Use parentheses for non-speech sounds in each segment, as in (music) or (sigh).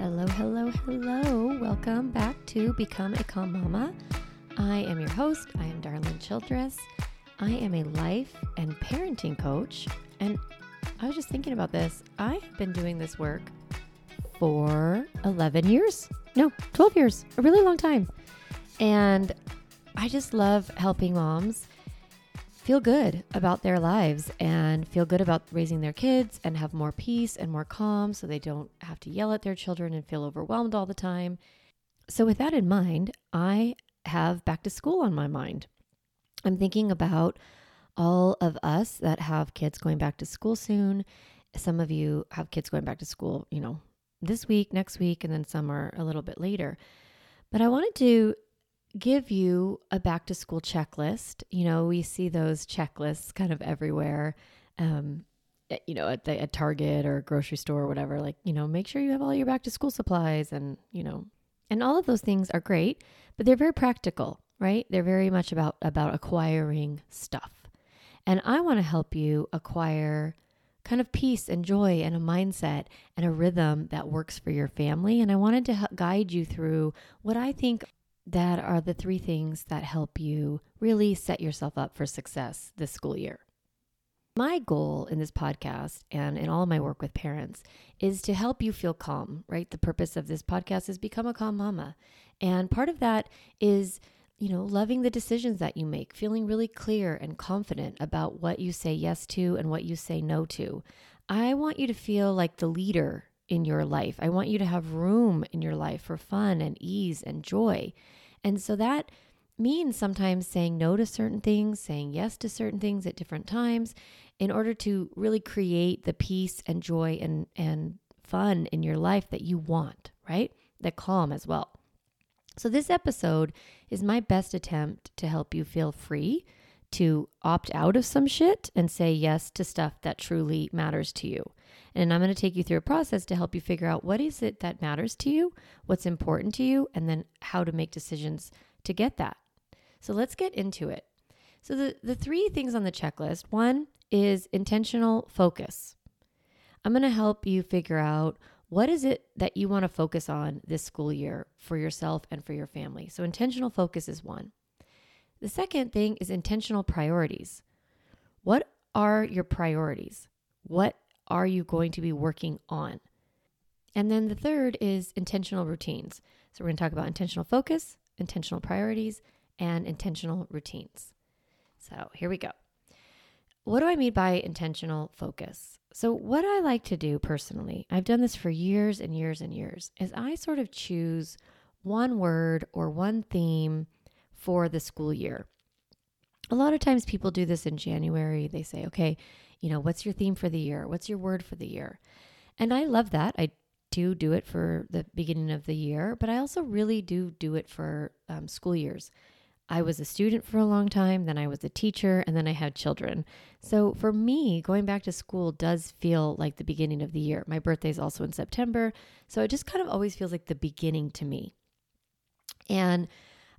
Hello, hello, hello. Welcome back to Become a Calm Mama. I am your host. I am Darlene Childress. I am a life and parenting coach. And I was just thinking about this. I have been doing this work for 11 years. No, 12 years, a really long time. And I just love helping moms feel good about their lives and feel good about raising their kids and have more peace and more calm so they don't have to yell at their children and feel overwhelmed all the time. So, with that in mind, I have back to school on my mind. I'm thinking about all of us that have kids going back to school soon. Some of you have kids going back to school, you know, this week, next week, and then some are a little bit later. But I wanted to give you a back to school checklist. You know, we see those checklists kind of everywhere. Um, you know, at the at Target or grocery store or whatever, like, you know, make sure you have all your back to school supplies and, you know, and all of those things are great, but they're very practical, right? They're very much about about acquiring stuff. And I want to help you acquire kind of peace and joy and a mindset and a rhythm that works for your family. And I wanted to guide you through what I think that are the three things that help you really set yourself up for success this school year. My goal in this podcast and in all my work with parents is to help you feel calm, right? The purpose of this podcast is become a calm mama. And part of that is, you know, loving the decisions that you make, feeling really clear and confident about what you say yes to and what you say no to. I want you to feel like the leader in your life. I want you to have room in your life for fun and ease and joy. And so that means sometimes saying no to certain things, saying yes to certain things at different times in order to really create the peace and joy and, and fun in your life that you want, right? The calm as well. So, this episode is my best attempt to help you feel free to opt out of some shit and say yes to stuff that truly matters to you. And I'm going to take you through a process to help you figure out what is it that matters to you, what's important to you, and then how to make decisions to get that. So let's get into it. So the, the three things on the checklist one is intentional focus. I'm going to help you figure out what is it that you want to focus on this school year for yourself and for your family. So intentional focus is one. The second thing is intentional priorities. What are your priorities? What are you going to be working on? And then the third is intentional routines. So we're going to talk about intentional focus, intentional priorities, and intentional routines. So here we go. What do I mean by intentional focus? So, what I like to do personally, I've done this for years and years and years, is I sort of choose one word or one theme for the school year. A lot of times people do this in January. They say, okay, you know, what's your theme for the year? What's your word for the year? And I love that. I do do it for the beginning of the year, but I also really do do it for um, school years. I was a student for a long time, then I was a teacher, and then I had children. So for me, going back to school does feel like the beginning of the year. My birthday is also in September, so it just kind of always feels like the beginning to me. And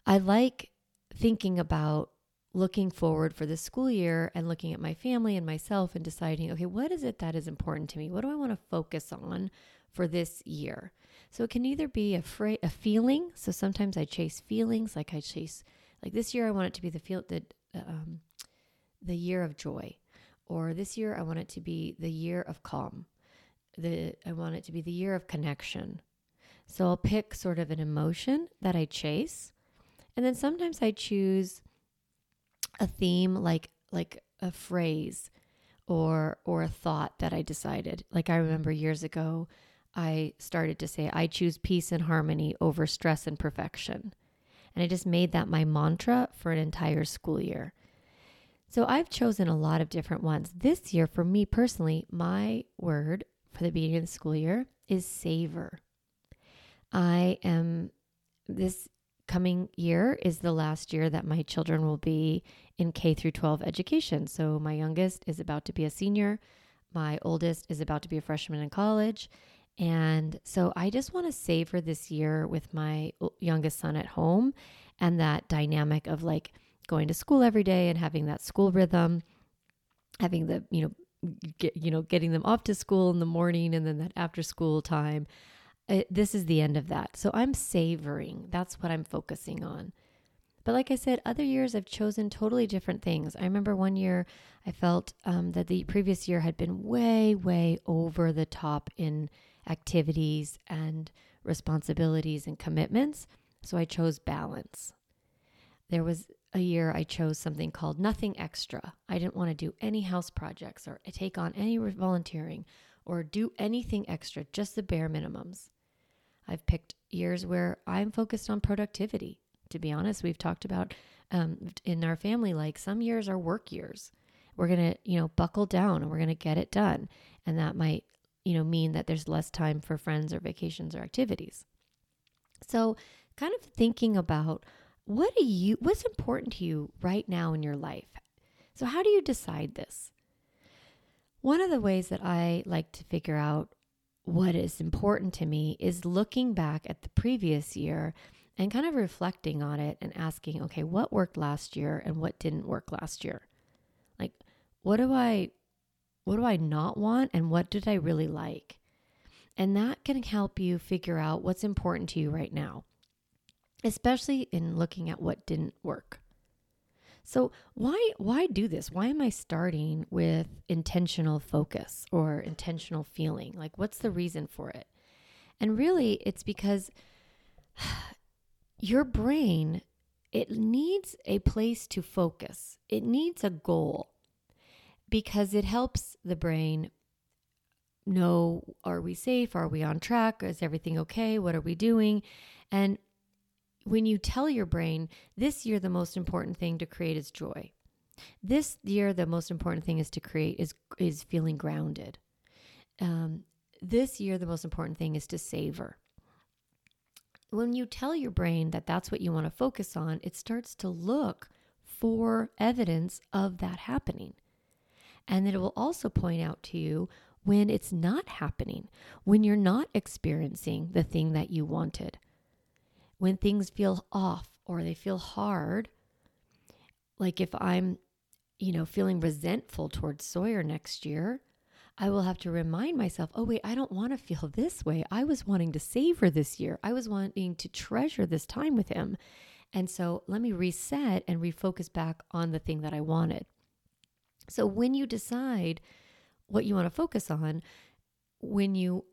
I like thinking about looking forward for the school year and looking at my family and myself and deciding, okay, what is it that is important to me? What do I want to focus on for this year? So it can either be a fra- a feeling. So sometimes I chase feelings, like I chase, like this year I want it to be the feel that um, the year of joy, or this year I want it to be the year of calm. The I want it to be the year of connection. So I'll pick sort of an emotion that I chase, and then sometimes I choose a theme like like a phrase or or a thought that I decided. Like I remember mm-hmm. years ago I started to say I choose peace and harmony over stress and perfection. And I just made that my mantra for an entire school year. So I've chosen a lot of different ones. This year for me personally, my word for the beginning of the school year is savor. I am this coming year is the last year that my children will be in K through 12 education. So my youngest is about to be a senior, my oldest is about to be a freshman in college. And so I just want to savor this year with my youngest son at home and that dynamic of like going to school every day and having that school rhythm, having the, you know, get, you know, getting them off to school in the morning and then that after school time. Uh, this is the end of that. So I'm savoring. That's what I'm focusing on. But like I said, other years I've chosen totally different things. I remember one year I felt um, that the previous year had been way, way over the top in activities and responsibilities and commitments. So I chose balance. There was a year I chose something called nothing extra. I didn't want to do any house projects or take on any volunteering or do anything extra, just the bare minimums. I've picked years where I'm focused on productivity. To be honest, we've talked about um, in our family, like some years are work years. We're going to, you know, buckle down and we're going to get it done. And that might, you know, mean that there's less time for friends or vacations or activities. So, kind of thinking about what do you what's important to you right now in your life? So how do you decide this? One of the ways that I like to figure out what is important to me is looking back at the previous year and kind of reflecting on it and asking, okay, what worked last year and what didn't work last year? Like what do I what do I not want and what did I really like? And that can help you figure out what's important to you right now especially in looking at what didn't work. So why why do this? Why am I starting with intentional focus or intentional feeling? Like what's the reason for it? And really it's because (sighs) your brain it needs a place to focus. It needs a goal because it helps the brain know are we safe? Are we on track? Is everything okay? What are we doing? And when you tell your brain, this year the most important thing to create is joy. This year the most important thing is to create is is feeling grounded. Um, this year the most important thing is to savor. When you tell your brain that that's what you want to focus on, it starts to look for evidence of that happening. And then it will also point out to you when it's not happening, when you're not experiencing the thing that you wanted when things feel off or they feel hard, like if I'm, you know, feeling resentful towards Sawyer next year, I will have to remind myself, oh, wait, I don't want to feel this way. I was wanting to savor this year. I was wanting to treasure this time with him. And so let me reset and refocus back on the thing that I wanted. So when you decide what you want to focus on, when you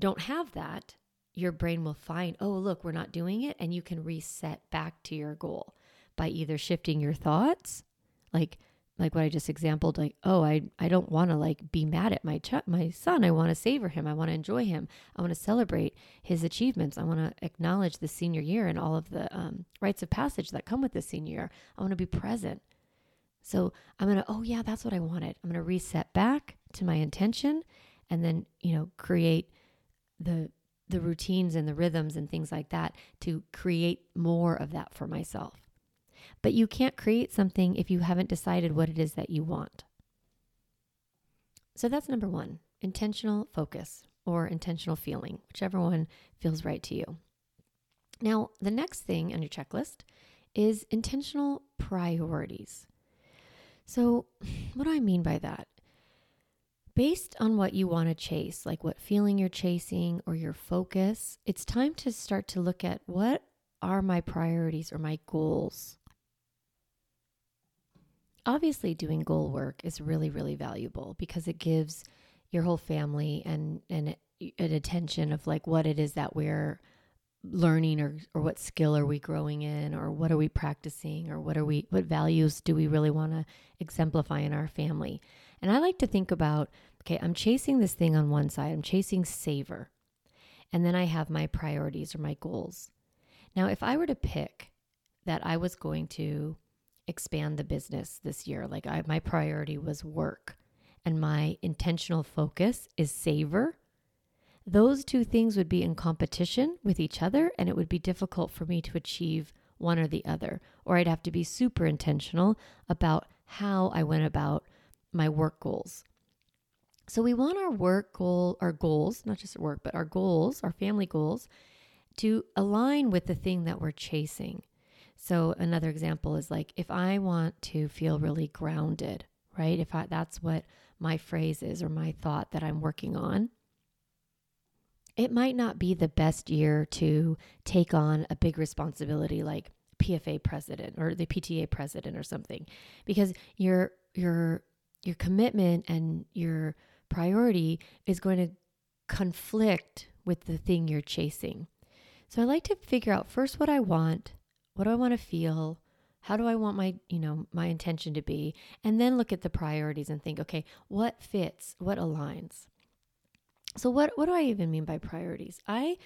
don't have that, your brain will find, oh, look, we're not doing it. And you can reset back to your goal by either shifting your thoughts, like, like what I just exampled, like, oh, I, I don't want to like be mad at my ch- my son. I want to savor him. I want to enjoy him. I want to celebrate his achievements. I want to acknowledge the senior year and all of the um, rites of passage that come with the senior year. I want to be present. So I'm gonna, oh yeah, that's what I wanted. I'm gonna reset back to my intention, and then you know create the the routines and the rhythms and things like that to create more of that for myself. But you can't create something if you haven't decided what it is that you want. So that's number one intentional focus or intentional feeling, whichever one feels right to you. Now, the next thing on your checklist is intentional priorities. So, (sighs) what do I mean by that? Based on what you want to chase, like what feeling you're chasing or your focus, it's time to start to look at what are my priorities or my goals. Obviously, doing goal work is really, really valuable because it gives your whole family and, and an attention of like what it is that we're learning or, or what skill are we growing in or what are we practicing or what are we what values do we really want to exemplify in our family and i like to think about okay i'm chasing this thing on one side i'm chasing savor and then i have my priorities or my goals now if i were to pick that i was going to expand the business this year like I, my priority was work and my intentional focus is savor those two things would be in competition with each other, and it would be difficult for me to achieve one or the other. Or I'd have to be super intentional about how I went about my work goals. So we want our work goal, our goals, not just work, but our goals, our family goals, to align with the thing that we're chasing. So another example is like if I want to feel really grounded, right? If I, that's what my phrase is or my thought that I'm working on, it might not be the best year to take on a big responsibility like PFA president or the PTA president or something because your your your commitment and your priority is going to conflict with the thing you're chasing. So I like to figure out first what I want, what do I want to feel, how do I want my, you know, my intention to be, and then look at the priorities and think, okay, what fits, what aligns. So what what do I even mean by priorities? I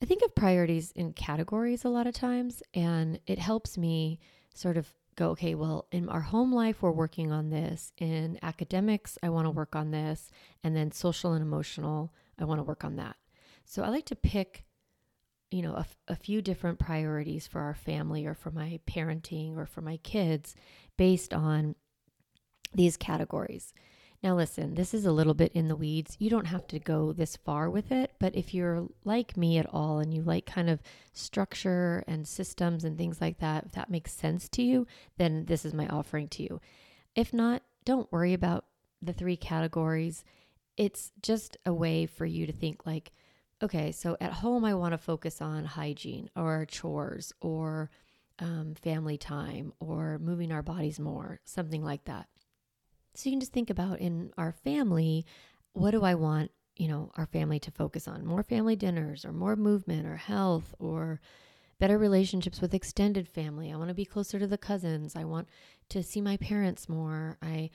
I think of priorities in categories a lot of times and it helps me sort of go, okay, well, in our home life, we're working on this. In academics, I want to work on this. And then social and emotional, I want to work on that. So I like to pick, you know, a, a few different priorities for our family or for my parenting or for my kids based on these categories. Now, listen, this is a little bit in the weeds. You don't have to go this far with it, but if you're like me at all and you like kind of structure and systems and things like that, if that makes sense to you, then this is my offering to you. If not, don't worry about the three categories. It's just a way for you to think like, okay, so at home, I want to focus on hygiene or chores or um, family time or moving our bodies more, something like that. So you can just think about in our family, what do I want, you know, our family to focus on? More family dinners or more movement or health or better relationships with extended family. I want to be closer to the cousins. I want to see my parents more. I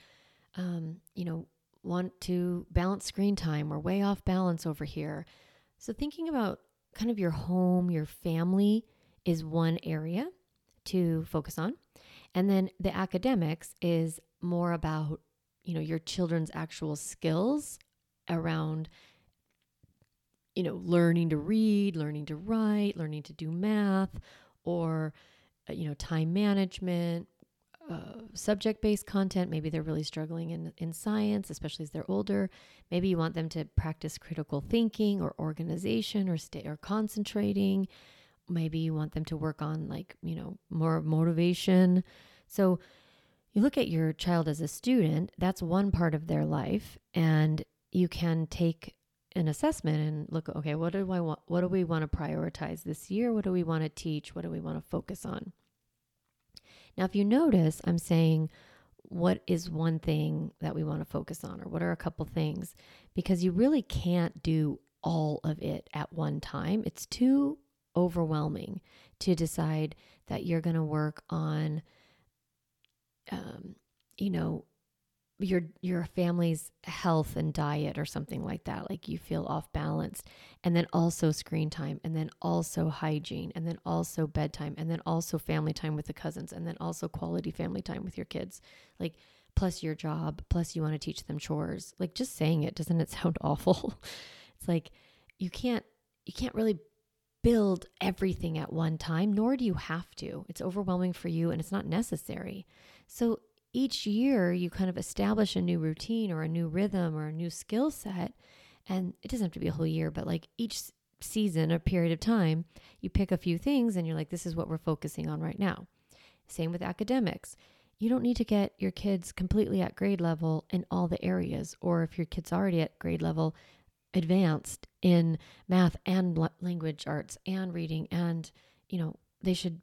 um, you know, want to balance screen time. We're way off balance over here. So thinking about kind of your home, your family is one area to focus on. And then the academics is more about you know your children's actual skills around you know learning to read learning to write learning to do math or uh, you know time management uh, subject based content. Maybe they're really struggling in in science especially as they're older. Maybe you want them to practice critical thinking or organization or stay or concentrating. Maybe you want them to work on like you know more motivation. So you look at your child as a student, that's one part of their life, and you can take an assessment and look, okay, what do I want? What do we want to prioritize this year? What do we want to teach? What do we want to focus on? Now, if you notice, I'm saying, what is one thing that we want to focus on, or what are a couple things? Because you really can't do all of it at one time. It's too overwhelming to decide that you're going to work on um, you know, your your family's health and diet or something like that like you feel off balance and then also screen time and then also hygiene and then also bedtime and then also family time with the cousins and then also quality family time with your kids. Like plus your job plus you want to teach them chores. Like just saying it doesn't it (laughs) sound awful? It's like you can't you can't really build everything at one time nor do you have to. It's overwhelming for you and it's not necessary so each year you kind of establish a new routine or a new rhythm or a new skill set. And it doesn't have to be a whole year, but like each season, or period of time, you pick a few things and you're like, this is what we're focusing on right now. Same with academics. You don't need to get your kids completely at grade level in all the areas, or if your kid's are already at grade level, advanced in math and language arts and reading, and you know, they should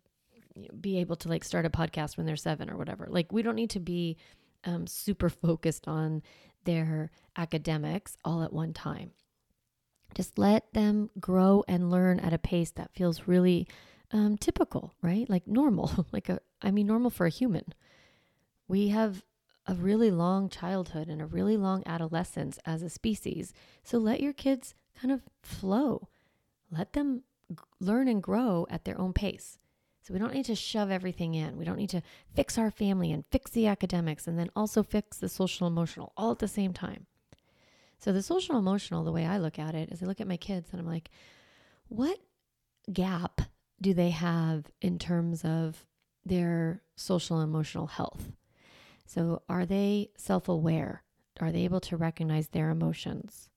be able to like start a podcast when they're seven or whatever. Like, we don't need to be um, super (laughs) focused on their academics all at one time. Just let them grow and learn at a pace that feels really um, typical, right? Like normal, (laughs) like a, I mean, normal for a human. We have a really long childhood and a really long adolescence as a species. So let your kids kind of flow. Let them learn and grow at their own pace. So we don't need to shove everything in. We don't need to fix our family and fix the academics and then also fix the social emotional all at the same time. So the social emotional, the way I look at it is I look at my kids and I'm like, what gap do they have in terms of their social emotional health? So are they self-aware? Are they able to recognize their emotions?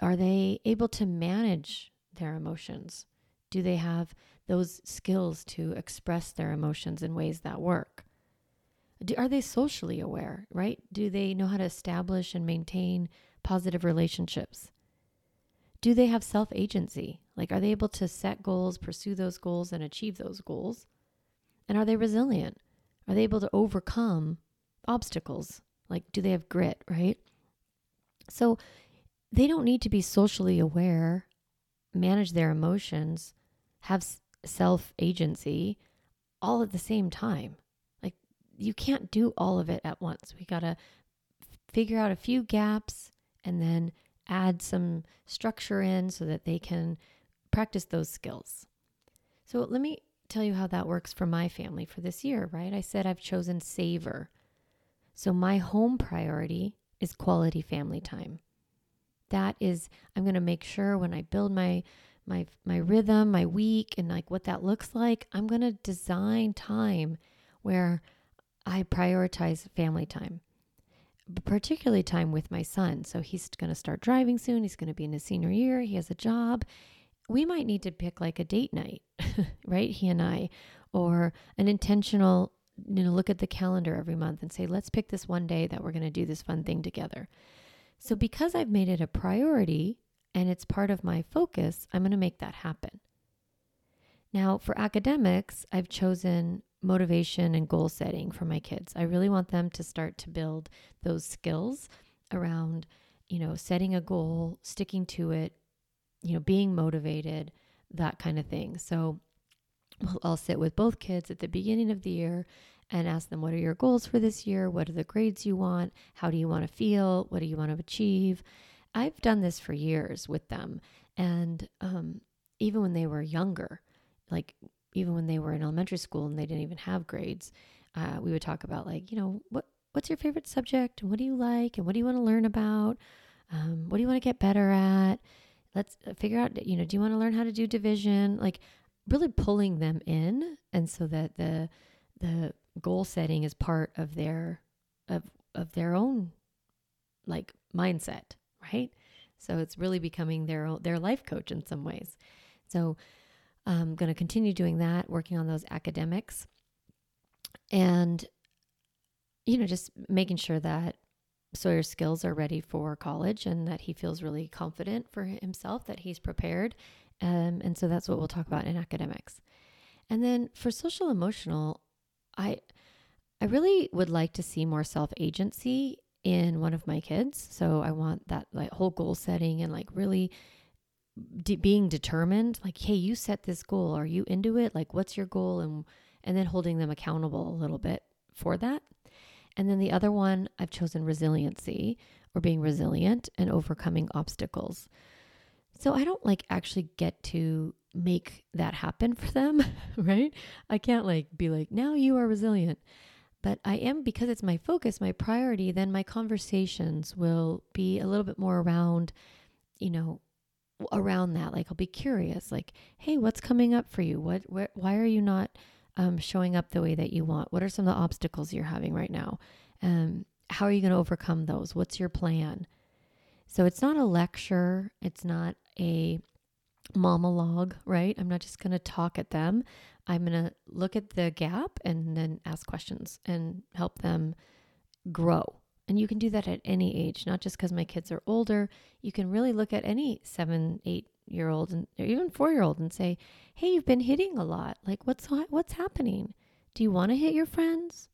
Are they able to manage their emotions? Do they have those skills to express their emotions in ways that work? Do, are they socially aware, right? Do they know how to establish and maintain positive relationships? Do they have self agency? Like, are they able to set goals, pursue those goals, and achieve those goals? And are they resilient? Are they able to overcome obstacles? Like, do they have grit, right? So, they don't need to be socially aware, manage their emotions, have self agency all at the same time. Like, you can't do all of it at once. We got to figure out a few gaps and then add some structure in so that they can practice those skills. So, let me tell you how that works for my family for this year, right? I said I've chosen savor. So, my home priority is quality family time. That is, I'm going to make sure when I build my my my rhythm, my week and like what that looks like, I'm going to design time where I prioritize family time. Particularly time with my son. So he's going to start driving soon. He's going to be in his senior year. He has a job. We might need to pick like a date night, (laughs) right? He and I, or an intentional, you know, look at the calendar every month and say, let's pick this one day that we're going to do this fun thing together. So, because I've made it a priority and it's part of my focus, I'm going to make that happen. Now, for academics, I've chosen motivation and goal setting for my kids. I really want them to start to build those skills around, you know, setting a goal, sticking to it, you know, being motivated, that kind of thing. So, I'll sit with both kids at the beginning of the year and ask them, What are your goals for this year? What are the grades you want? How do you want to feel? What do you want to achieve? I've done this for years with them. And um, even when they were younger, like even when they were in elementary school and they didn't even have grades, uh, we would talk about, like, you know, what what's your favorite subject? And what do you like? And what do you want to learn about? Um, what do you want to get better at? Let's uh, figure out, you know, do you want to learn how to do division? Like, really pulling them in and so that the the goal setting is part of their of of their own like mindset, right? So it's really becoming their their life coach in some ways. So I'm going to continue doing that, working on those academics, and you know just making sure that Sawyer's skills are ready for college and that he feels really confident for himself, that he's prepared. Um, and so that's what we'll talk about in academics. And then for social emotional, I I really would like to see more self agency in one of my kids. So I want that like whole goal setting and like really de- being determined. Like, hey, you set this goal. Are you into it? Like, what's your goal? And and then holding them accountable a little bit for that. And then the other one, I've chosen resiliency or being resilient and overcoming obstacles. So I don't like actually get to make that happen (laughs) for them, right? I can't like be like, now you are resilient. But I am, because it's my focus, my priority, then my conversations will be a little bit more around, you know, around that. Like I'll be curious, like, hey, what's coming up for you? What, why are you not um, showing up the way that you want? What are some of the obstacles you're having right now? Um, how are you going to overcome those? What's your plan? So it's not a lecture. It's not a monologue, right? I'm not just going to talk at them. I'm going to look at the gap and then ask questions and help them grow. And you can do that at any age, not just because my kids are older. You can really look at any seven, eight year old and or even four year old and say, "Hey, you've been hitting a lot. Like, what's what's happening? Do you want to hit your friends?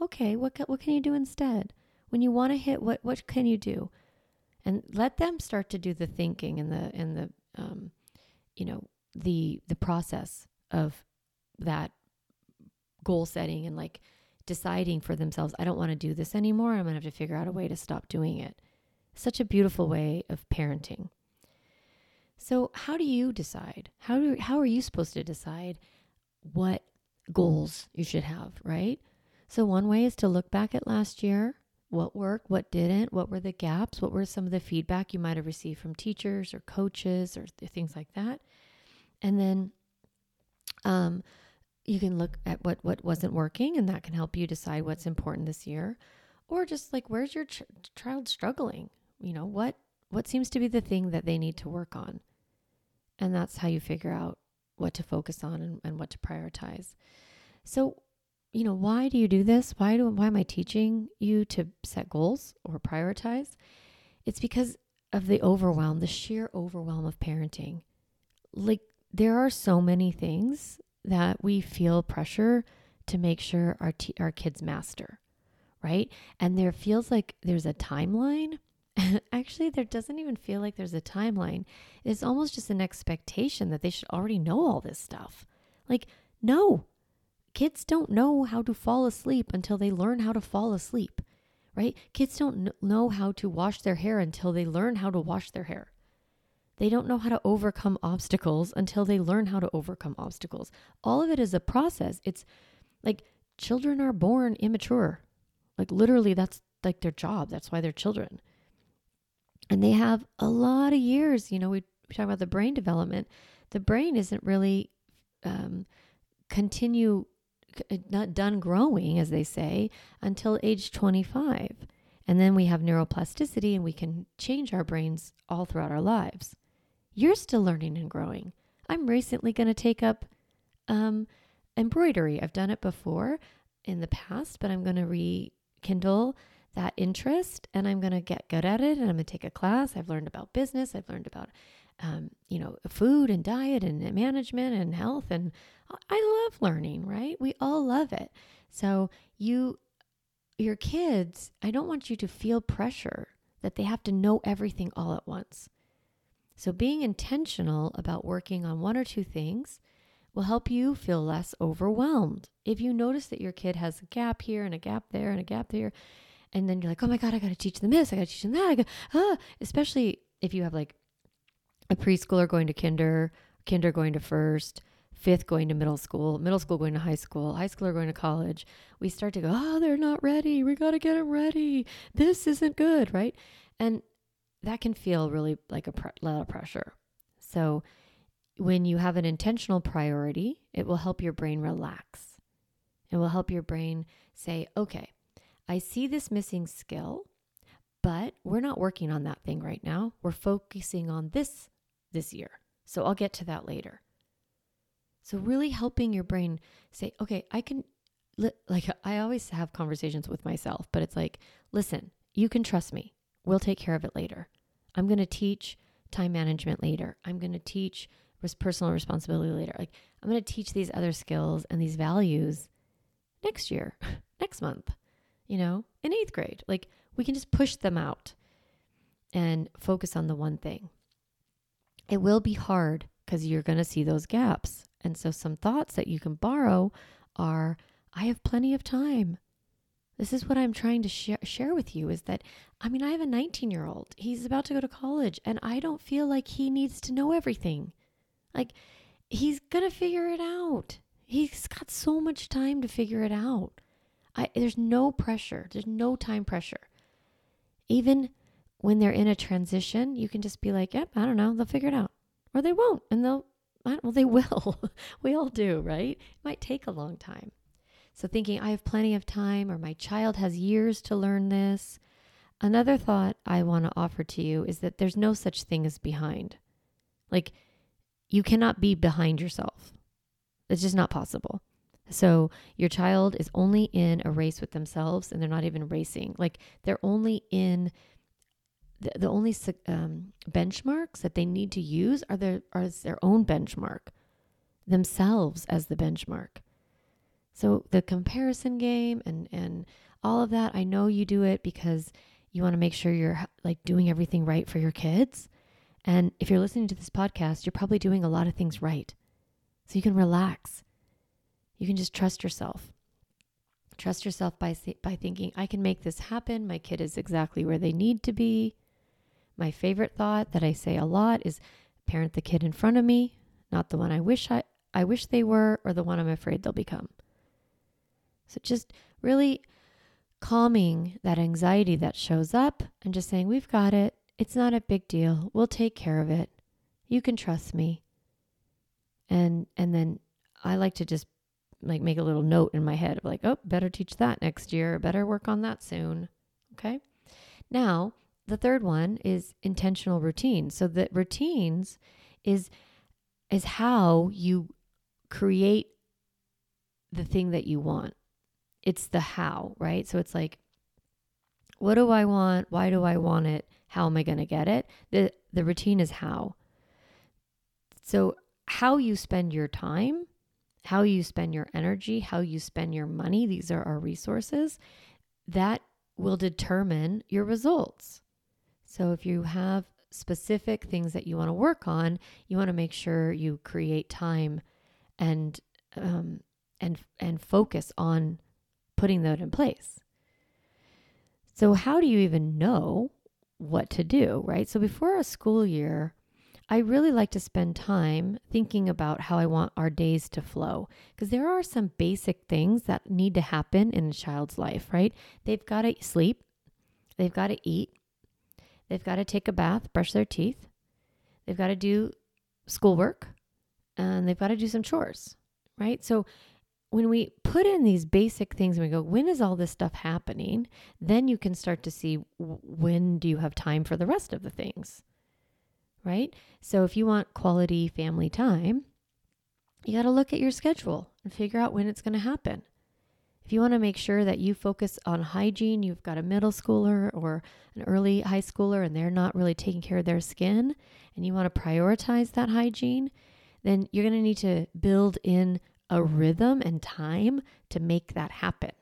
Okay, what what can you do instead? When you want to hit, what what can you do? And let them start to do the thinking and the and the um, you know the the process of that goal setting and like deciding for themselves i don't want to do this anymore. I'm going to have to figure out a way to stop doing it. Such a beautiful way of parenting. So how do you decide? How do how are you supposed to decide what goals you should have right? So one way is to look back at last year what worked, what didn't, what were the gaps, what were some of the feedback you might have received from teachers or coaches or things like that. And then um, you can look at what, what wasn't working, and that can help you decide what's important this year. Or just like, where's your ch- child struggling? You know, what, what seems to be the thing that they need to work on? And that's how you figure out what to focus on and, and what to prioritize. So, you know, why do you do this? Why do why am I teaching you to set goals or prioritize? It's because of the overwhelm, the sheer overwhelm of parenting. Like there are so many things that we feel pressure to make sure our t- our kids master, right? And there feels like there's a timeline. (laughs) Actually, there doesn't even feel like there's a timeline. It's almost just an expectation that they should already know all this stuff. Like, no. Kids don't know how to fall asleep until they learn how to fall asleep right? Kids don't know how to wash their hair until they learn how to wash their hair. They don't know how to overcome obstacles until they learn how to overcome obstacles. All of it is a process. It's like children are born immature. Like literally that's like their job. That's why they're children. And they have a lot of years, you know, we, we talk about the brain development. The brain isn't really um, continue uh, not done growing, as they say, until age 25. And then we have neuroplasticity and we can change our brains all throughout our lives. You're still learning and growing. I'm recently going to take up um, embroidery. I've done it before in the past, but I'm going to rekindle that interest and I'm going to get good at it and I'm going to take a class. I've learned about business, I've learned about um, you know, food and diet and management and health. And I love learning, right? We all love it. So, you, your kids, I don't want you to feel pressure that they have to know everything all at once. So, being intentional about working on one or two things will help you feel less overwhelmed. If you notice that your kid has a gap here and a gap there and a gap there, and then you're like, oh my God, I got to teach them this, I got to teach them that. I got, ah, especially if you have like a preschooler going to kinder, kinder going to first, fifth going to middle school, middle school going to high school, high schooler going to college, we start to go, oh, they're not ready. We got to get them ready. This isn't good, right? And that can feel really like a pre- lot of pressure. So when you have an intentional priority, it will help your brain relax. It will help your brain say, okay, I see this missing skill, but we're not working on that thing right now. We're focusing on this this year. So I'll get to that later. So, really helping your brain say, okay, I can, like, I always have conversations with myself, but it's like, listen, you can trust me. We'll take care of it later. I'm going to teach time management later. I'm going to teach personal responsibility later. Like, I'm going to teach these other skills and these values next year, (laughs) next month, you know, in eighth grade. Like, we can just push them out and focus on the one thing. It will be hard because you're going to see those gaps. And so, some thoughts that you can borrow are I have plenty of time. This is what I'm trying to share, share with you is that, I mean, I have a 19 year old. He's about to go to college, and I don't feel like he needs to know everything. Like, he's going to figure it out. He's got so much time to figure it out. I, there's no pressure, there's no time pressure. Even when they're in a transition, you can just be like, yep, I don't know, they'll figure it out. Or they won't, and they'll, well, they (laughs) will. we all do, right? It might take a long time. So thinking, I have plenty of time, or my child has years to learn this. Another thought I want to offer to you is that there's no such thing as behind. Like, you cannot be behind yourself. It's just not possible. So your child is only in a race with themselves and they're not even racing. Like they're only in the, the only um, benchmarks that they need to use are their are their own benchmark, themselves as the benchmark. So the comparison game and and all of that, I know you do it because you want to make sure you're like doing everything right for your kids. And if you're listening to this podcast, you're probably doing a lot of things right. So you can relax. You can just trust yourself. Trust yourself by by thinking I can make this happen. My kid is exactly where they need to be. My favorite thought that I say a lot is parent the kid in front of me, not the one I wish I, I wish they were or the one I'm afraid they'll become. So just really calming that anxiety that shows up and just saying, We've got it. It's not a big deal. We'll take care of it. You can trust me. And and then I like to just like make a little note in my head of like, oh, better teach that next year, better work on that soon. Okay. Now, the third one is intentional routine. So the routines is is how you create the thing that you want. It's the how, right? So it's like What do I want? Why do I want it? How am I going to get it? The the routine is how. So how you spend your time, how you spend your energy, how you spend your money, these are our resources, that will determine your results. So if you have specific things that you want to work on, you want to make sure you create time and um, and and focus on putting that in place. So how do you even know what to do, right? So before a school year, I really like to spend time thinking about how I want our days to flow because there are some basic things that need to happen in a child's life, right? They've got to sleep, they've got to eat, they've got to take a bath, brush their teeth, they've got to do schoolwork, and they've got to do some chores, right? So when we put in these basic things and we go, when is all this stuff happening? Then you can start to see when do you have time for the rest of the things right? So if you want quality family time, you got to look at your schedule and figure out when it's going to happen. If you want to make sure that you focus on hygiene, you've got a middle schooler or an early high schooler and they're not really taking care of their skin, and you want to prioritize that hygiene, then you're going to need to build in a rhythm and time to make that happen.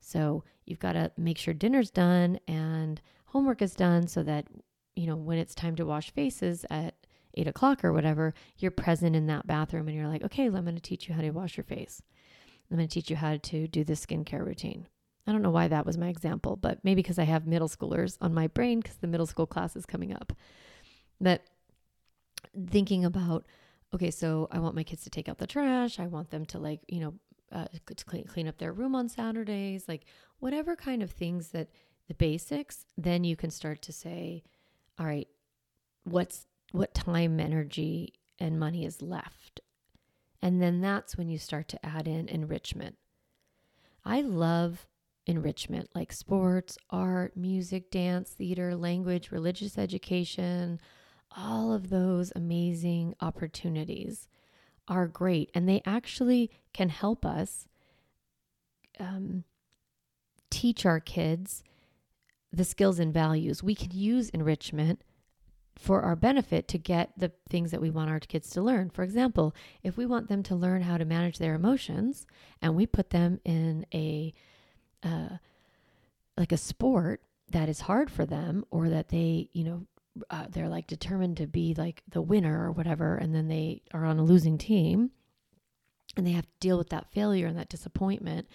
So you've got to make sure dinner's done and homework is done so that you know, when it's time to wash faces at eight o'clock or whatever, you're present in that bathroom and you're like, okay, I'm going to teach you how to wash your face. I'm going to teach you how to do the skincare routine. I don't know why that was my example, but maybe because I have middle schoolers on my brain because the middle school class is coming up. That thinking about, okay, so I want my kids to take out the trash. I want them to like, you know, uh, to clean, clean up their room on Saturdays, like whatever kind of things that the basics, then you can start to say, all right, what's what time, energy, and money is left? And then that's when you start to add in enrichment. I love enrichment like sports, art, music, dance, theater, language, religious education. All of those amazing opportunities are great and they actually can help us um, teach our kids the skills and values. We can use enrichment for our benefit to get the things that we want our kids to learn. For example, if we want them to learn how to manage their emotions and we put them in a uh, like a sport that is hard for them or that they, you know, uh, they're like determined to be like the winner or whatever and then they are on a losing team and they have to deal with that failure and that disappointment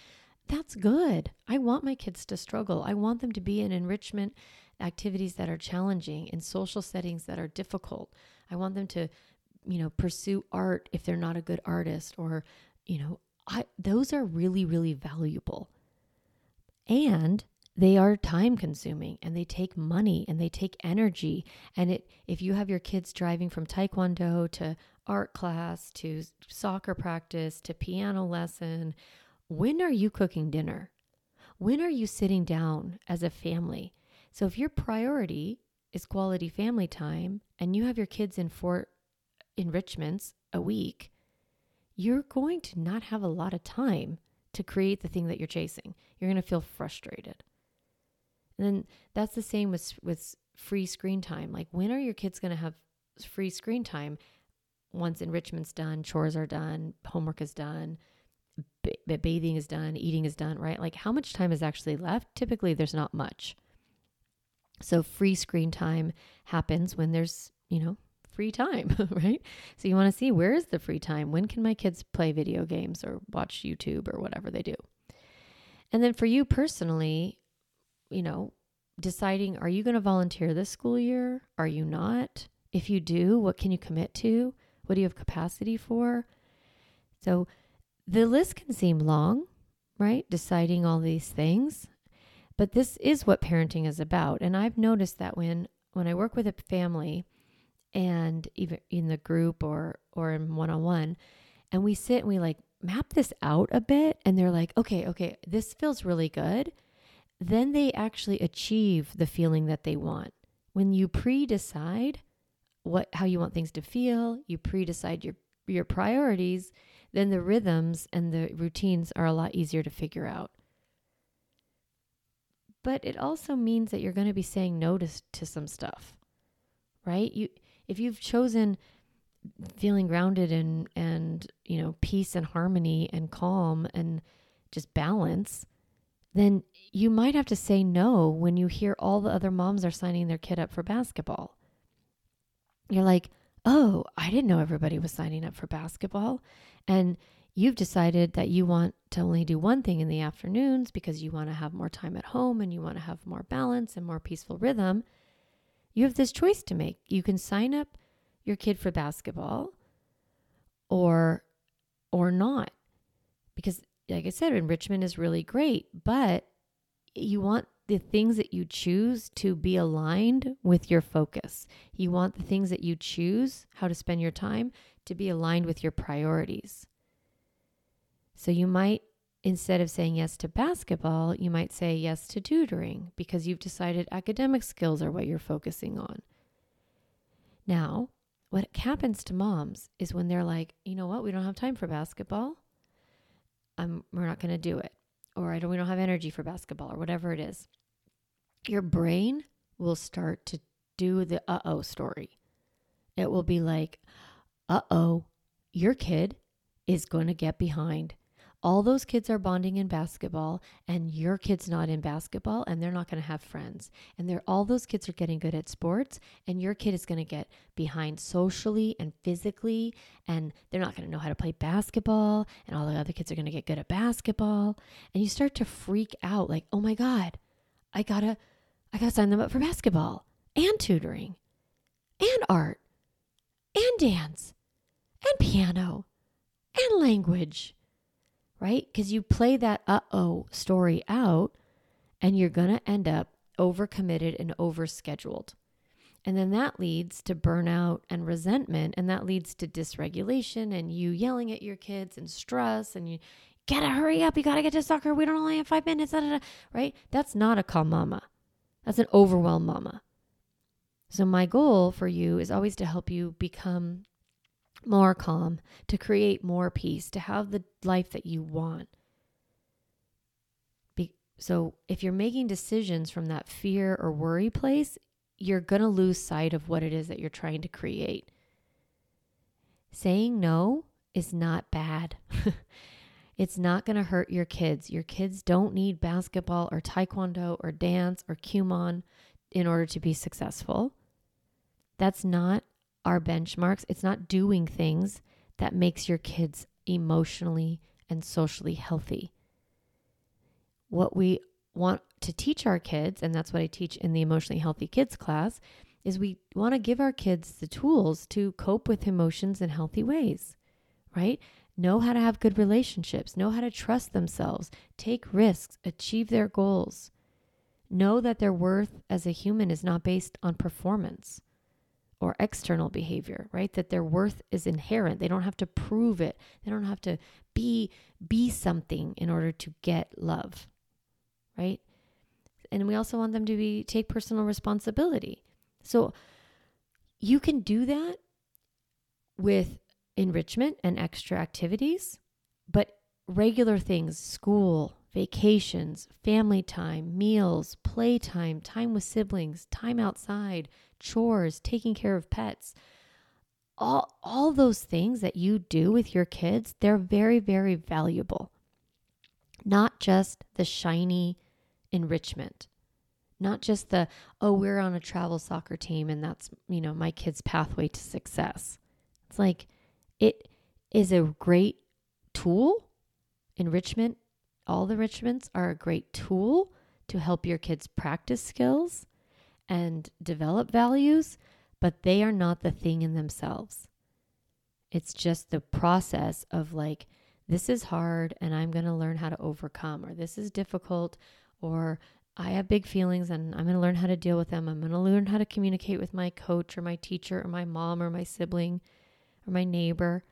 that's good. I want my kids to struggle. I want them to be in enrichment activities that are challenging, in social settings that are difficult. I want them to, you know, pursue art if they're not a good artist or, you know, I, those are really, really valuable. And they are time consuming and they take money and they take energy. And it, if you have your kids driving from taekwondo to art class to soccer practice to piano lesson when are you cooking dinner? When are you sitting down as a family? So if your priority is quality family time and you have your kids in four enrichments a week, you're going to not have a lot of time to create the thing that you're chasing. You're going to feel frustrated. And then that's the same with with free screen time. Like when are your kids going to have free screen time once enrichment's done, chores are done, homework is done, b- bathing is done, eating is done, right? Like how much time is actually left? Typically, there's not much. So free screen time happens when there's, you know, free time, (laughs) right? So you want to see where is the free time? When can my kids play video games or watch YouTube or whatever they do? And then for you personally, you know, deciding are you going to volunteer this school year? Are you not? If you do, what can you commit to? What do you have capacity for? So the list can seem long, right? Deciding all these things. But this is what parenting is about. And I've noticed that when when I work with a family and even in the group or or in one-on-one and we sit and we like map this out a bit and they're like, "Okay, okay, this feels really good." Then they actually achieve the feeling that they want. When you pre-decide what how you want things to feel, you pre-decide your your priorities, then the rhythms and the routines are a lot easier to figure out. but it also means that you're going to be saying no to, to some stuff, right? You, if you've chosen feeling grounded and, and, you know, peace and harmony and calm and just balance, then you might have to say no when you hear all the other moms are signing their kid up for basketball. You're like, oh, I didn't know everybody was signing up for basketball. And you've decided that you want to only do one thing in the afternoons because you want to have more time at home and you want to have more balance and more peaceful rhythm. You have this choice to make. You can sign up your kid for basketball or or not. Because like I said, enrichment is really great, but you want the things that you choose to be aligned with your focus. You want the things that you choose, how to spend your time, to be aligned with your priorities. So you might, instead of saying yes to basketball, you might say yes to tutoring because you've decided academic skills are what you're focusing on. Now, what happens to moms is when they're like, you know what, we don't have time for basketball. We're not going to do it. Or I don't, we don't have energy for basketball or whatever it is. Your brain will start to do the uh oh story. It will be like, uh oh, your kid is going to get behind all those kids are bonding in basketball and your kid's not in basketball and they're not going to have friends. And they're all those kids are getting good at sports and your kid is going to get behind socially and physically and they're not going to know how to play basketball and all the other kids are going to get good at basketball. And you start to freak out like oh my god i gotta i gotta sign them up for basketball and tutoring and art and dance and piano and language right? Because you play that uh oh story out and you're going to end up overcommitted and overscheduled. And then that leads to burnout and resentment, and that leads to dysregulation and you yelling at your kids and stress and you gotta hurry up, you gotta get to soccer, we don't only have five minutes, da, da, da, right? That's not a calm mama. That's an overwhelmed mama. So, my goal for you is always to help you become more calm, to create more peace, to have the life that you want. Be- so, if you're making decisions from that fear or worry place, you're going to lose sight of what it is that you're trying to create. Saying no is not bad. (laughs) it's not going to hurt your kids. Your kids don't need basketball or taekwondo or dance or Kumon in order to be successful. That's not our benchmarks. It's not doing things that makes your kids emotionally and socially healthy. What we want to teach our kids, and that's what I teach in the emotionally healthy kids class, is we want to give our kids the tools to cope with emotions in healthy ways, right? Know how to have good relationships, know how to trust themselves, take risks, achieve their goals. Know that their worth as a human is not based on performance or external behavior, right? That their worth is inherent. They don't have to prove it. They don't have to be be something in order to get love. Right? And we also want them to be take personal responsibility. So you can do that with enrichment and extra activities, but regular things, school, vacations, family time, meals, playtime, time with siblings, time outside, chores, taking care of pets, all, all those things that you do with your kids, they're very, very valuable. Not just the shiny enrichment, not just the, oh, we're on a travel soccer team and that's, you know, my kid's pathway to success. It's like it is a great tool. Enrichment, all the enrichments are a great tool to help your kids practice skills and develop values, but they are not the thing in themselves. It's just the process of like, this is hard and I'm going to learn how to overcome, or this is difficult, or I have big feelings and I'm going to learn how to deal with them. I'm going to learn how to communicate with my coach or my teacher or my mom or my sibling or my neighbor.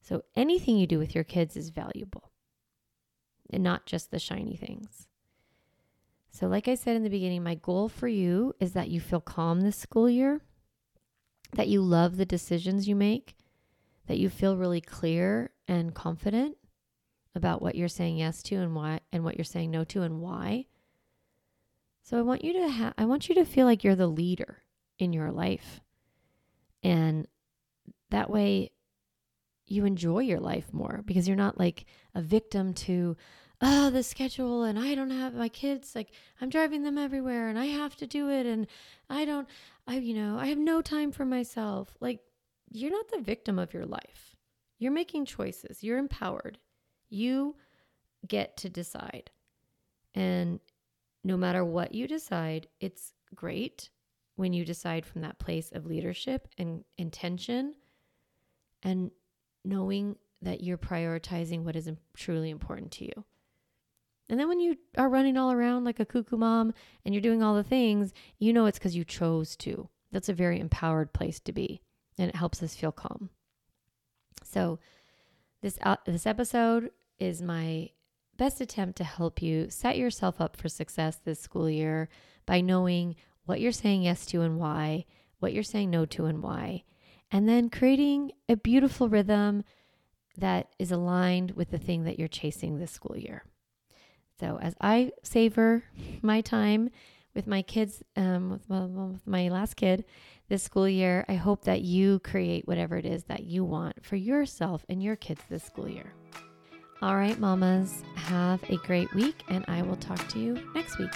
So anything you do with your kids is valuable and not just the shiny things. So, like I said in the beginning, my goal for you is that you feel calm this school year, that you love the decisions you make, that you feel really clear and confident about what you're saying yes to and why and what you're saying no to and why. So I want you to have I want you to feel like you're the leader in your life. And that way you enjoy your life more because you're not like a victim to oh the schedule and I don't have my kids like I'm driving them everywhere and I have to do it and I don't I you know I have no time for myself. Like you're not the victim of your life. You're making choices. You're empowered. You get to decide. And no matter what you decide it's great when you decide from that place of leadership and intention and knowing that you're prioritizing what is truly important to you. And then when you are running all around like a cuckoo mom and you're doing all the things, you know it's because you chose to. That's a very empowered place to be, and it helps us feel calm. So, this uh, this episode is my best attempt to help you set yourself up for success this school year by knowing what you're saying yes to and why, what you're saying no to and why, and then creating a beautiful rhythm that is aligned with the thing that you're chasing this school year. So, as I savor my time with my kids, um, with, my, with my last kid this school year, I hope that you create whatever it is that you want for yourself and your kids this school year. All right, mamas, have a great week, and I will talk to you next week.